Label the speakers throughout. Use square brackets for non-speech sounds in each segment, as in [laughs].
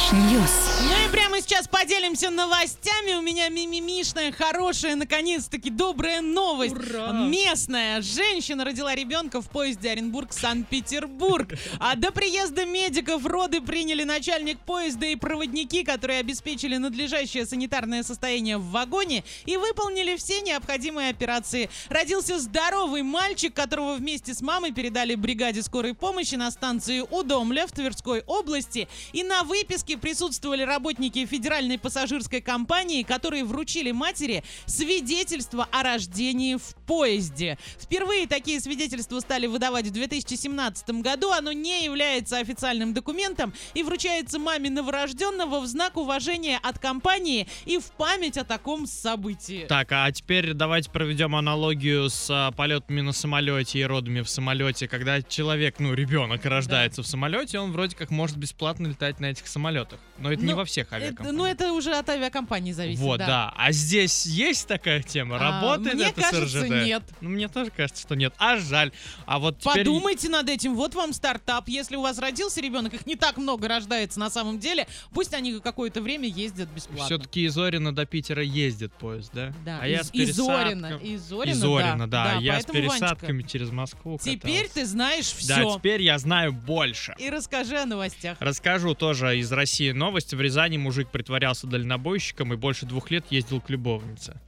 Speaker 1: Fresh News. Сейчас поделимся новостями. У меня мимимишная, хорошая, наконец-таки добрая новость.
Speaker 2: Ура!
Speaker 1: Местная женщина родила ребенка в поезде Оренбург-Санкт-Петербург. А до приезда медиков роды приняли начальник поезда и проводники, которые обеспечили надлежащее санитарное состояние в вагоне и выполнили все необходимые операции. Родился здоровый мальчик, которого вместе с мамой передали бригаде скорой помощи на станции Удомля в Тверской области. И на выписке присутствовали работники федеральной пассажирской компании, которые вручили матери свидетельство о рождении в поезде. Впервые такие свидетельства стали выдавать в 2017 году. Оно не является официальным документом и вручается маме новорожденного в знак уважения от компании и в память о таком событии.
Speaker 2: Так, а теперь давайте проведем аналогию с а, полетами на самолете и родами в самолете. Когда человек, ну, ребенок рождается в самолете, он вроде как может бесплатно летать на этих самолетах. Но это не
Speaker 1: Ну,
Speaker 2: во всех
Speaker 1: Это-
Speaker 2: авиакомпаниях.
Speaker 1: ну, это уже от авиакомпании зависит.
Speaker 2: Вот, да. А здесь есть такая тема?
Speaker 1: А,
Speaker 2: Работает
Speaker 1: мне
Speaker 2: это
Speaker 1: кажется,
Speaker 2: с РЖД?
Speaker 1: нет.
Speaker 2: Ну, мне тоже кажется, что нет. А жаль. А вот теперь...
Speaker 1: Подумайте над этим. Вот вам стартап. Если у вас родился ребенок, их не так много рождается на самом деле, пусть они какое-то время ездят бесплатно.
Speaker 2: Все-таки из Орина до Питера ездит поезд, да?
Speaker 1: Да,
Speaker 2: а я
Speaker 1: из,
Speaker 2: с
Speaker 1: из Зорина.
Speaker 2: пересадками...
Speaker 1: Из Зорина,
Speaker 2: Из Зорина, да.
Speaker 1: да.
Speaker 2: я с
Speaker 1: поэтому, Ванечка,
Speaker 2: пересадками через Москву
Speaker 1: Теперь
Speaker 2: катался.
Speaker 1: ты знаешь
Speaker 2: Да,
Speaker 1: все.
Speaker 2: теперь я знаю больше.
Speaker 1: И расскажи о новостях.
Speaker 2: Расскажу тоже из России новость. В Рязани мужик притворялся дальнобойщиком и больше двух лет ездил к любовнице.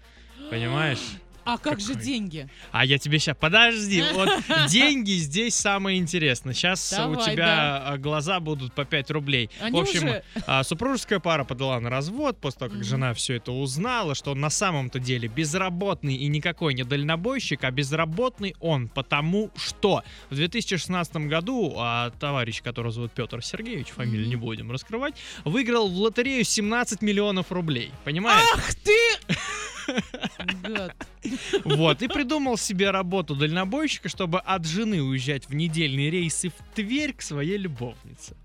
Speaker 2: Понимаешь?
Speaker 1: А как же
Speaker 2: Какой?
Speaker 1: деньги?
Speaker 2: А я тебе сейчас... Подожди, [laughs] вот деньги здесь самое интересное. Сейчас у
Speaker 1: Давай,
Speaker 2: тебя а, глаза будут по 5 рублей.
Speaker 1: Они
Speaker 2: В общем,
Speaker 1: уже-
Speaker 2: а, супружеская пара подала на развод после того, как
Speaker 1: Мгм.
Speaker 2: жена все это узнала, что он на самом-то деле безработный и никакой не дальнобойщик, а безработный он потому что в 2016 году а, товарищ, которого зовут Петр Сергеевич, фамилию
Speaker 1: Мгм.
Speaker 2: не будем раскрывать, выиграл в лотерею 17 миллионов рублей. Понимаешь?
Speaker 1: Ах ты!
Speaker 2: Вот, и придумал себе работу дальнобойщика, чтобы от жены уезжать в недельные рейсы в Тверь к своей любовнице.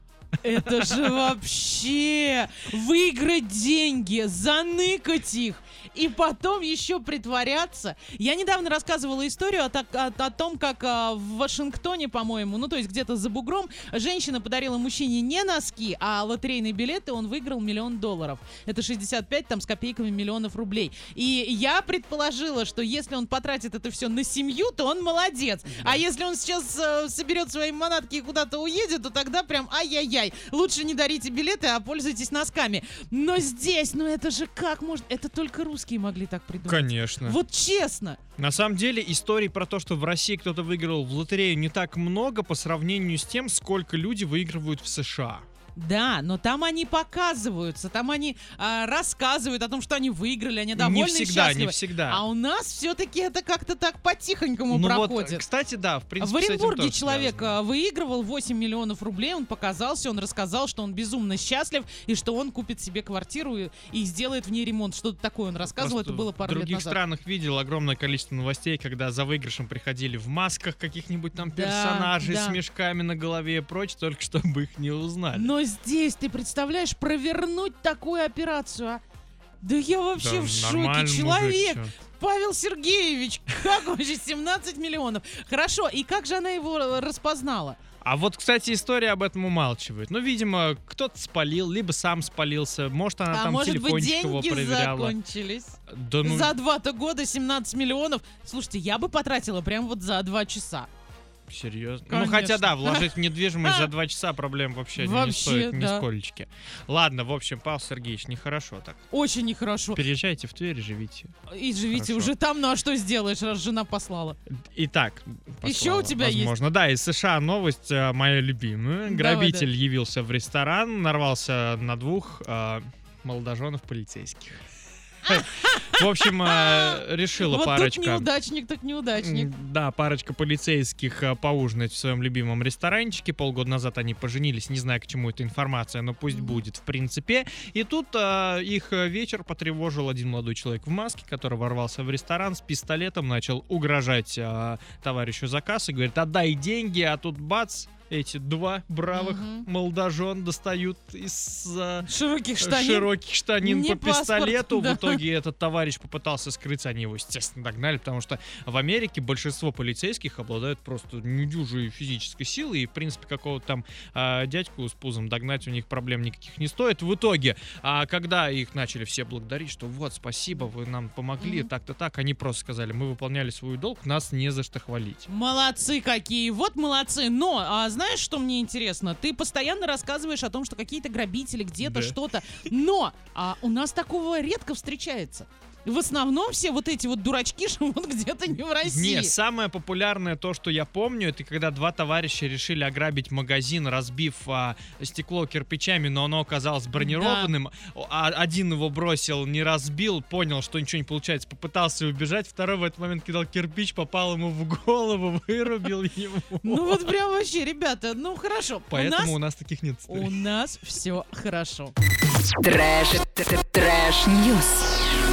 Speaker 1: Это же вообще выиграть деньги, заныкать их и потом еще притворяться. Я недавно рассказывала историю о, о- о том, как а, в Вашингтоне, по-моему, ну то есть где-то за бугром, женщина подарила мужчине не носки, а лотерейный билет, и он выиграл миллион долларов. Это 65 там с копейками миллионов рублей. И я предположила, что если он потратит это все на семью, то он молодец. А если он сейчас э, соберет свои манатки и куда-то уедет, то тогда прям ай-яй-яй. Лучше не дарите билеты, а пользуйтесь носками. Но здесь, ну это же как может... Это только русские могли так придумать.
Speaker 2: Конечно.
Speaker 1: Вот честно.
Speaker 2: На самом деле историй про то, что в России кто-то выиграл в лотерею не так много по сравнению с тем, сколько люди выигрывают в США.
Speaker 1: Да, но там они показываются, там они а, рассказывают о том, что они выиграли, они довольны
Speaker 2: не
Speaker 1: и
Speaker 2: всегда,
Speaker 1: счастливы.
Speaker 2: не всегда.
Speaker 1: А у нас все-таки это как-то так по-тихонькому
Speaker 2: ну вот,
Speaker 1: проходит.
Speaker 2: кстати, да, в принципе,
Speaker 1: В Оренбурге человек
Speaker 2: связано.
Speaker 1: а, выигрывал 8 миллионов рублей, он показался, он рассказал, что он безумно счастлив и что он купит себе квартиру и, и сделает в ней ремонт. Что-то такое он рассказывал,
Speaker 2: Просто
Speaker 1: это было пару
Speaker 2: В других
Speaker 1: лет назад.
Speaker 2: странах видел огромное количество новостей, когда за выигрышем приходили в масках каких-нибудь там
Speaker 1: Да,
Speaker 2: персонажей
Speaker 1: да.
Speaker 2: с мешками на голове и прочее, только чтобы их не узнали.
Speaker 1: Но здесь, ты представляешь, провернуть такую операцию, а? Да я вообще
Speaker 2: Да
Speaker 1: в шоке.
Speaker 2: мужик,
Speaker 1: Человек,
Speaker 2: чё.
Speaker 1: Павел Сергеевич, как вообще 17 миллионов? Хорошо, и как же она его распознала?
Speaker 2: А вот, кстати, история об этом умалчивает. Ну, видимо, кто-то спалил, либо сам спалился. Может, она
Speaker 1: а
Speaker 2: там
Speaker 1: может быть,
Speaker 2: телефончик его
Speaker 1: деньги
Speaker 2: проверяла.
Speaker 1: закончились?
Speaker 2: Да ну,
Speaker 1: За два-то года 17 миллионов. Слушайте, я бы потратила прям вот за два часа.
Speaker 2: Серьезно. Ну,
Speaker 1: Конечно.
Speaker 2: хотя да, вложить в недвижимость за [laughs] два часа проблем вообще, не
Speaker 1: Вообще,
Speaker 2: стоит
Speaker 1: да.
Speaker 2: нисколечки. Ладно, в общем, Павел Сергеевич, нехорошо так.
Speaker 1: Очень нехорошо.
Speaker 2: Переезжайте в Тверь и живите.
Speaker 1: И живите
Speaker 2: Хорошо.
Speaker 1: уже там, ну а что сделаешь, раз жена послала?
Speaker 2: Итак,
Speaker 1: Еще
Speaker 2: послала,
Speaker 1: у тебя есть?
Speaker 2: возможно. Да, из США новость э, моя любимая.
Speaker 1: Давай,
Speaker 2: Грабитель явился в ресторан, нарвался на двух э, молодоженов полицейских. [laughs] В общем, э, решила
Speaker 1: вот
Speaker 2: парочка...
Speaker 1: тут неудачник, так неудачник.
Speaker 2: Да, парочка полицейских э, поужинать в своем любимом ресторанчике. Полгода назад они поженились, не знаю, к чему эта информация, но пусть будет, в принципе. И тут э, их вечер потревожил один молодой человек в маске, который ворвался в ресторан с пистолетом, начал угрожать товарищу за кассой, говорит, отдай деньги, а тут бац, эти два бравых
Speaker 1: Мгм.
Speaker 2: молодожен достают из
Speaker 1: Широких штанин.
Speaker 2: широких штанин
Speaker 1: Не
Speaker 2: по
Speaker 1: паспорт,
Speaker 2: пистолету.
Speaker 1: да.
Speaker 2: В итоге этот товарищ товарищ попытался скрыться, они его, естественно, догнали, потому что в Америке большинство полицейских обладают просто недюжей физической силой, и, в принципе, какого-то там а, дядьку с пузом догнать у них проблем никаких не стоит. В итоге, а, когда их начали все благодарить, что вот, спасибо, вы нам помогли,
Speaker 1: Мгм.
Speaker 2: так-то так, они просто сказали, мы выполняли свой долг, нас не за что хвалить.
Speaker 1: Молодцы какие, вот молодцы. Но, а знаешь, что мне интересно? Ты постоянно рассказываешь о том, что какие-то грабители где-то
Speaker 2: Да.
Speaker 1: что-то. Но а у нас такого редко встречается. В основном все вот эти вот дурачки [laughs] живут где-то не в России.
Speaker 2: Не, самое популярное то, что я помню, это когда два товарища решили ограбить магазин, разбив а, стекло кирпичами, но оно оказалось бронированным. А один его бросил, не разбил, понял, что ничего не получается, попытался убежать, второй в этот момент кидал кирпич, попал ему в голову, [laughs] вырубил его.
Speaker 1: Ну вот прям вообще, ребята, ну хорошо.
Speaker 2: Поэтому
Speaker 1: у
Speaker 2: у нас, таких нет.
Speaker 1: у нас все хорошо.
Speaker 3: Трэш, т- т- трэш, ньюс.